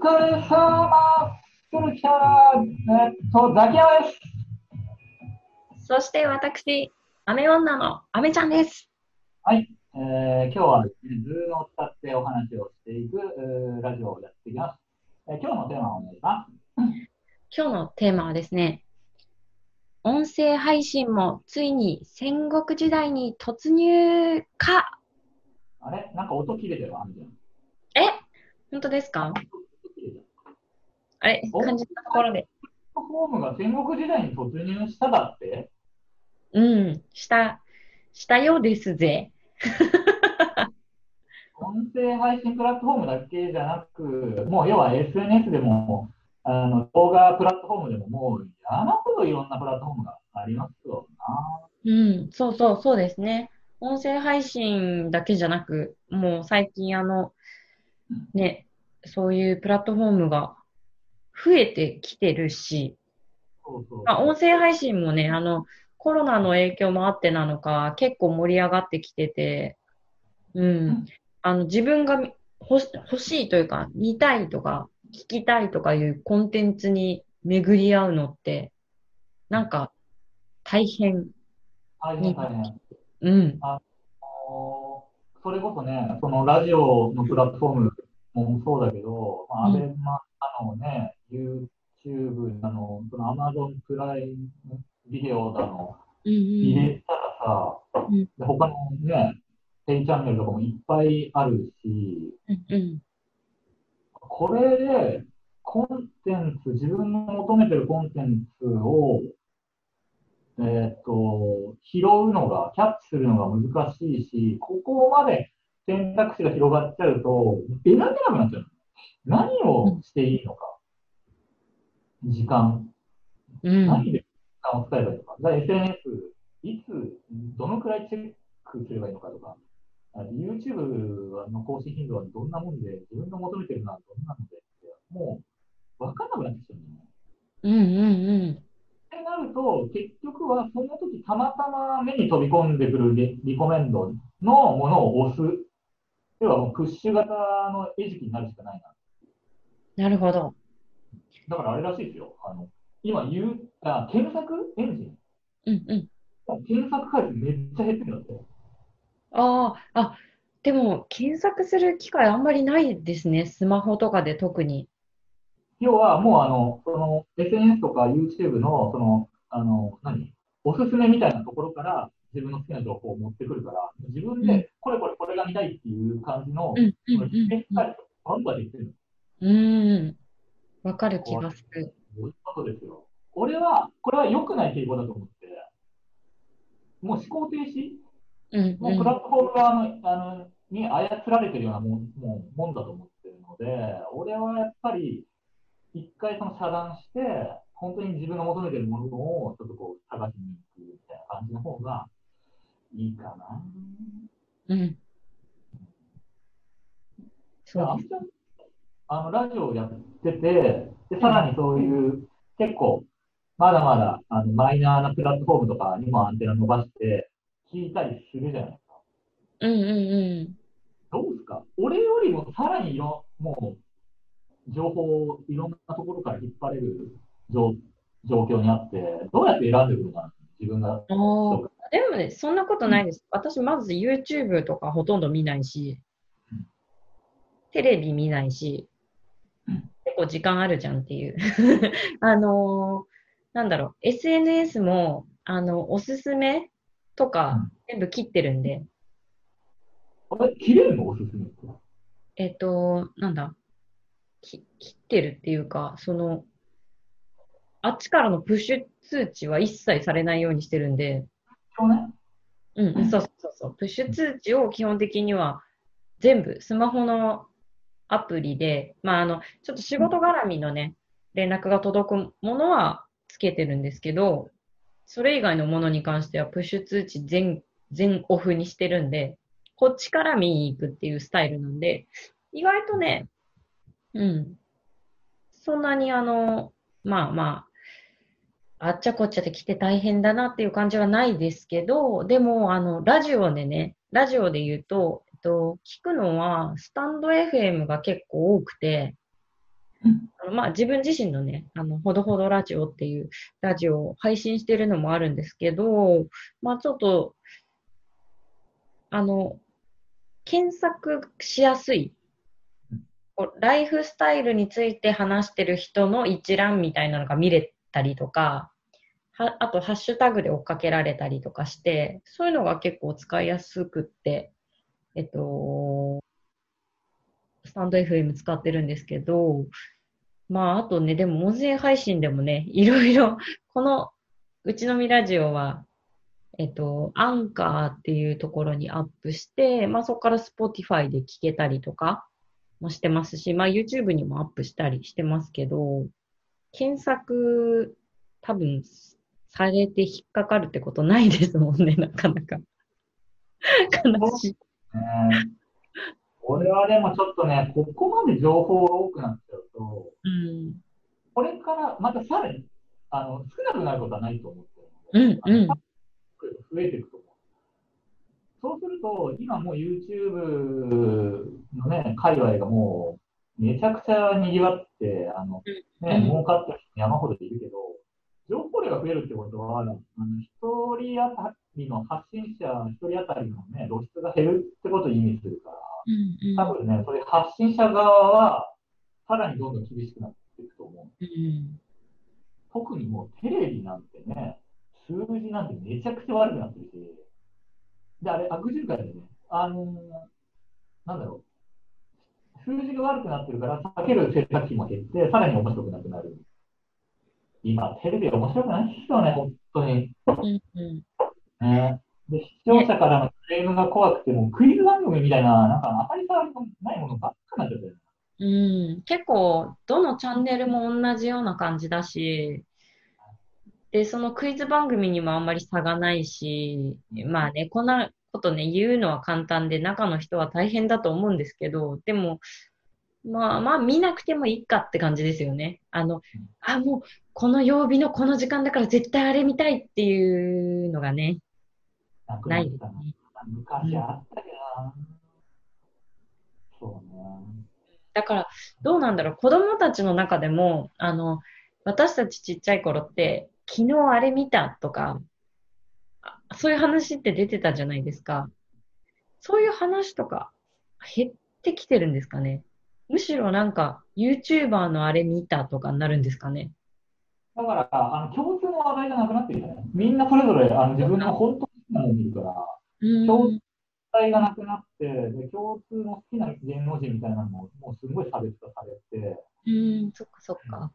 疲れ様するキャラ、えっと、ザキヤマです。そして私、アメ女のアメちゃんです。はい。えー、今日はですね、 Zoom を使ってお話をしていく、えーラジオをやっていきます。えー今日のテーマをお願いします。今日のテーマはですね、音声配信もついに戦国時代に突入かあれ？なんか音切れてるわ。え？本当ですか？あれお感じたところで。プラットフォームが戦国時代に突入しただって？うん、した、したようですぜ。音声配信プラットフォームだけじゃなく、もう要は SNS でも、あの動画プラットフォームでも、もう山ほどいろんなプラットフォームがありますよな。うん、そうそう、そうですね。音声配信だけじゃなく、もう最近あの、ね、そういうプラットフォームが増えてきてるし、そうそうまあ、音声配信もね、あの、コロナの影響もあってなのか、結構盛り上がってきてて、うん。あの、自分がみ欲しいというか、見たいとか、聞きたいとかいうコンテンツに巡り合うのって、なんか、大変。大変大変。うん。あのそれこそね、そのラジオのプラットフォームもそうだけど、まあ、アうんベマなのね、YouTube なの、その Amazon プライムビデオだの、うん入れたらさ、うんで他のね、ペイチャンネルとかもいっぱいあるし、うん。うんこれでコンテンツ、自分の求めてるコンテンツを、えーっと、拾うのが、キャッチするのが難しいし、ここまで選択肢が広がっちゃうと、選べなくなっちゃう。何をしていいのか。時間。うん。何で時間を使えばいいのか。じゃあ SNS、いつ、どのくらいチェックすればいいのかとか、あ YouTube の更新頻度はどんなもんで、自分の求めてるのはどんなのでって、もう分かんなくなってきてる。うんうんうん。ってなると、結局はその時たまたま目に飛び込んでくるリリコメンドのものを押す。要はもうプッシュ型の餌食になるしかないな。なるほど。だからあれらしいですよ。あの今言うあ、検索エンジン。うんうん。検索回数めっちゃ減ってるんだって。ああ、あ、でも、検索する機会あんまりないですね。スマホとかで特に。要はもうあの、その SNS とか YouTube の、その、あの、何？おすすめみたいなところから自分の好きな情報を持ってくるから、自分うんでこれこれこれが見たいっていう感じの、うんうんそのバンバンできてるの。うん。うん。わかる気がする。そういうことですよ。俺は、これは良くない傾向だと思って、もう思考停止？うんもうプラットフォーム側のあのに操られてるようなもんもうもんだと思ってるので、俺はやっぱり、一回その遮断して、本当に自分が求めてるものをちょっとこう探しに行くみたいな感じの方がいいかな。うん。そうあんちゃんあのラジオをやってて、でさらにそういう結構、まだまだあのマイナーなプラットフォームとかにもアンテナ伸ばして聞いたりするじゃないですか。うんうんうん。どうですか？俺よりもさらにいろ、もう、情報をいろんなところから引っ張れる状状況にあって、どうやって選んでくるのかな自分が。ああ、でもね、そんなことないです。私、まず YouTube とかほとんど見ないしうん、テレビ見ないしうん、結構時間あるじゃんっていう。あのーなんだろう、SNS も、あの、おすすめとかうん全部切ってるんで、あれ、切れるの？おすすめ。えっと、なんだ、き切ってるっていうか、その、あっちからのプッシュ通知は一切されないようにしてるんで、今日ね。うん、うんそうそうそう。プッシュ通知を基本的には全部スマホのアプリで、まあ、あの、ちょっと仕事絡みのね、連絡が届くものはつけてるんですけど、それ以外のものに関してはプッシュ通知全、全オフにしてるんで、こっちから見に行くっていうスタイルなんで、意外とね、うん、そんなにあの、まあまあ、あっちゃこっちゃで来て大変だなっていう感じはないですけど、でも、あの、ラジオでね、ラジオで言うと、と、聞くのは、スタンド FM が結構多くて、あのまあ自分自身のね、あの、ほどほどラジオっていうラジオを配信してるのもあるんですけど、まあちょっと、あの、検索しやすい、ライフスタイルについて話してる人の一覧みたいなのが見れたりとか、はあとハッシュタグで追っかけられたりとかして、そういうのが結構使いやすくって、えっと、スタンド FM 使ってるんですけど、まあ、あとね、でも音声配信でもね、いろいろ、この、うちのみラジオは、えっと、アンカーっていうところにアップして、まあそこから Spotify で聞けたりとかもしてますし、まあ YouTube にもアップしたりしてますけど、検索多分されて引っかかるってことないですもんね、なかなか。悲しい。ねこれはでもちょっとね、ここまで情報が多くなっちゃうと、うん。これからまたさらに、あの、少なくなることはないと思ってるので、うん、うん。増えていくと思う。そうすると、今もう YouTube のね、界隈がもう、めちゃくちゃ賑わって、あの、ね、うん儲かってる人山ほどいるけど、情報量が増えるってことは、あの、一人当たりの発信者、一人当たりのね、露出が減るってことを意味するから、うん、多分ね、それ発信者側は、さらにどんどん厳しくなっていくと思う。うん。特にもうテレビなんてね、数字なんてめちゃくちゃ悪くなってるし、で、あれ、悪循環でね、あのーなんだろう、数字が悪くなってるから、避ける制作費も減って、さらに面白くなくなる。今、テレビ面白くないですよね、本当に。うん、うん。ね、で、視聴者からのクレームが怖くて、もうクイズ番組みたいな、なんか当たり障りのないものばっかになっちゃってる。うん、結構、どのチャンネルも同じような感じだし、で、そのクイズ番組にもあんまり差がないし、まあね、こんなことね、言うのは簡単で、中の人は大変だと思うんですけど、でも、まあまあ見なくてもいいかって感じですよね。あの、あ、もう、この曜日のこの時間だから絶対あれ見たいっていうのがね、なくなない。昔あったけどな。そうね。だから、どうなんだろう、子供たちの中でも、あの、私たちちっちゃい頃って、昨日あれ見たとか、あそういう話って出てたじゃないですか。そういう話とか、減ってきてるんですかね。むしろなんか、YouTuber のあれ見たとかになるんですかね？だから、あの共通の話題がなくなってるよね。みんなそれぞれあの自分の本当に好きなものを見るから。共通体がなくなって、で共通の好きな芸能人みたいなのも、もうすごい差別化されて、うーん、そっかそっか。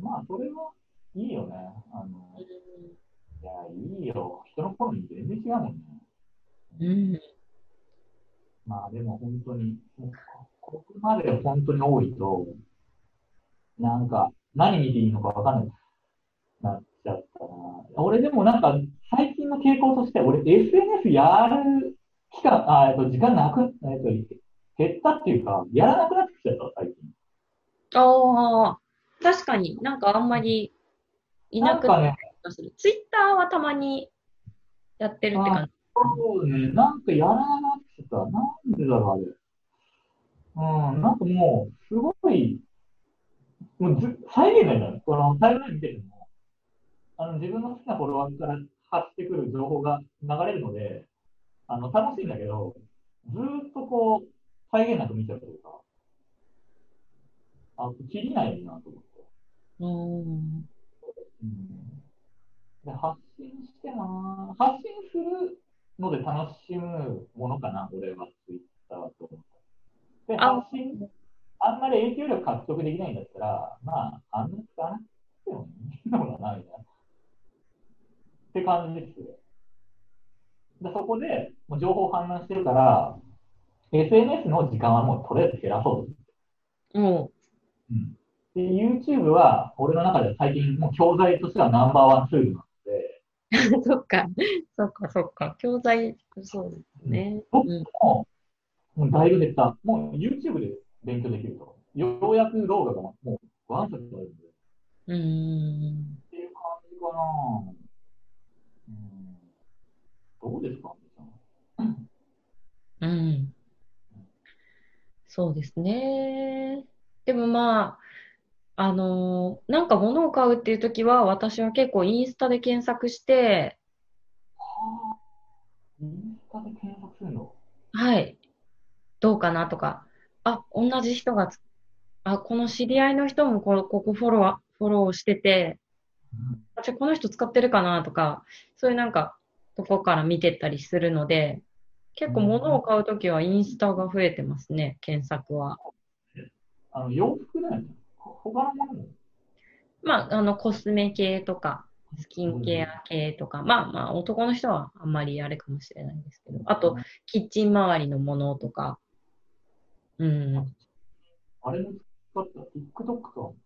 まあ、それはいいよね。あの、いや、いいよ。人の好み全然違うもんね。うん。まあ、でも本当に、ここまで本当に多いと、なんか、何見ていいのかわかんないなっちゃったな。俺でもなんか、最近の傾向として、俺 SNS やる期間、あ、えっと、時間なく、えっと、減ったっていうか、やらなくなってきちゃった、最近。ああ、確かになんかあんまりいなくなった気がする。ツイッターはたまにやってるって感じ。そうね、なんかやらなくてきた。なんでだろう、あれ。うん、なんかもう、すごい、もうず再現ないんだよ。このタイムライン見てても、あの、自分の好きなフォロワーから発してくる情報が流れるので、あの、楽しいんだけど、ずーっとこう、再現なく見ちゃうというか、あ、切りないなと思って。うーん。うんで発信してな発信するので楽しむものかな、俺はツイッ。で、あ発信、あんまり影響力獲得できないんだったら、まあ、あんまり使わなくてもいいのかな、みたいな。って感じですよ。で、そこで、もう情報氾濫してるから、SNS の時間はもうとりあえず減らそうと。もうんで、YouTube は、俺の中では最近、もう教材としてはナンバーワンツールなので、う、そっか、そっか、そっか。教材、そうですね。僕うん。も、もうだいぶ減った。もう YouTube で勉強できると。ようやく動画がもうワンセットあるんで。っうーん。ていう感じかなうん。どうですか？うん。そうですね。でもまあ、あのーなんか物を買うっていう時は、私は結構インスタで検索して、はあ。インスタで検索するの？はい、どうかなとか、あ、同じ人がつ、あ、この知り合いの人もこここフォロー、フォローしてて、あじゃあこの人使ってるかなとか、そういうなんか、とこから見てったりするので、結構物を買うときはインスタが増えてますね、検索は。あの、洋服だよね。ほ他のものも。まあ、あの、コスメ系とか、スキンケア系とか、まあまあ、男の人はあんまりあれかもしれないですけど、あと、キッチン周りのものとか、うん。あれも使った。TikTok と。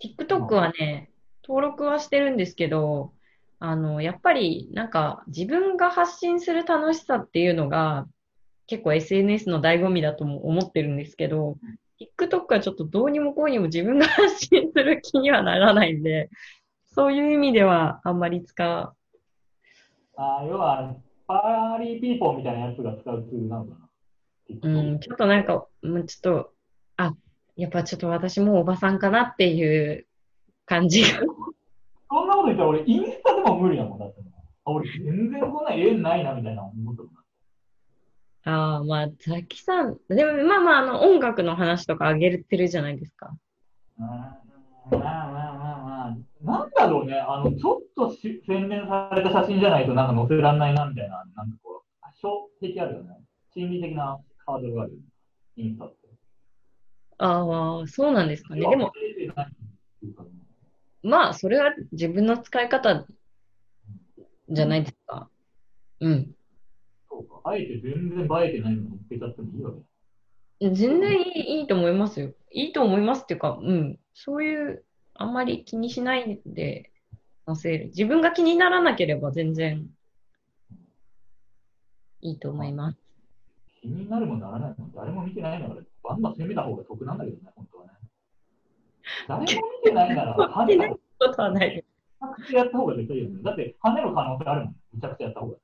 TikTok はね、登録はしてるんですけど、あの、やっぱりなんか自分が発信する楽しさっていうのが結構 SNS の醍醐味だとも思ってるんですけど、TikTok はちょっとどうにもこうにも自分が発信する気にはならないんで、そういう意味ではあんまり使う。あー要は、パーリーピーポーみたいなやつが使うツールなのかな？うん、ちょっとなんか、うんちょっと、あ、やっぱちょっと私もうおばさんかなっていう感じが。そんなこと言ったら俺、インスタでも無理だもん、だって。あ俺、全然こんな映えないな、みたいな思ったもん。ああ、まあ、ザキさん、でも、まあまあ、あの、音楽の話とかあげてるじゃないですか。うんまあまあまあまあ、なんだろうね、あの、ちょっとし洗練された写真じゃないとなんか載せられないな、みたいな、なんかこう、小的あるよね。心理的なハードルがある。インスタって。ああ、そうなんですかね。でも、まあ、それは自分の使い方じゃないですか。うん。そうか。あえて全然映えてないのに載っけちゃってもいいわけ。全然いい、いいと思いますよ。いいと思いますっていうか、うん。そういう、あんまり気にしないで載せる。自分が気にならなければ全然いいと思います。気になるもならないもん。誰も見てないんだから、バンバン攻めた方が得なんだけどね、本当はね。誰も見てないなら、跳ねたことはない。めちゃくちゃやった方が絶対いいよね。だって、跳ねる可能性あるもん。めちゃくちゃやった方が。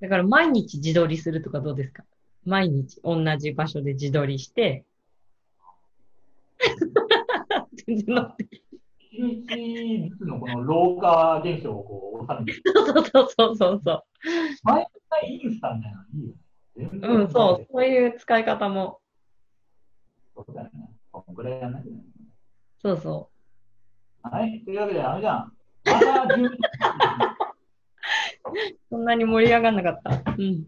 だから毎日自撮りするとかどうですか？毎日同じ場所で自撮りして、全然乗って。一日ずつのこの老化現象をこう収めて、そうそうそうそうそう。毎回インスタみたいなのいいよね。うん、そう、そういう使い方も。そうだよね。こんくらいやんない。そうそはい。というわけで、あれじゃん。また12う。そんなに盛り上がんなかった。うん。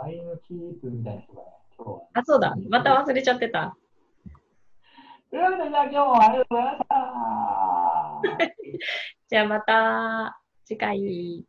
タイムキープみたいな人がね、今日は。あ、そうだ。また忘れちゃってた。というわけで、じゃあ今日もありがとうございました。じゃあまた次回。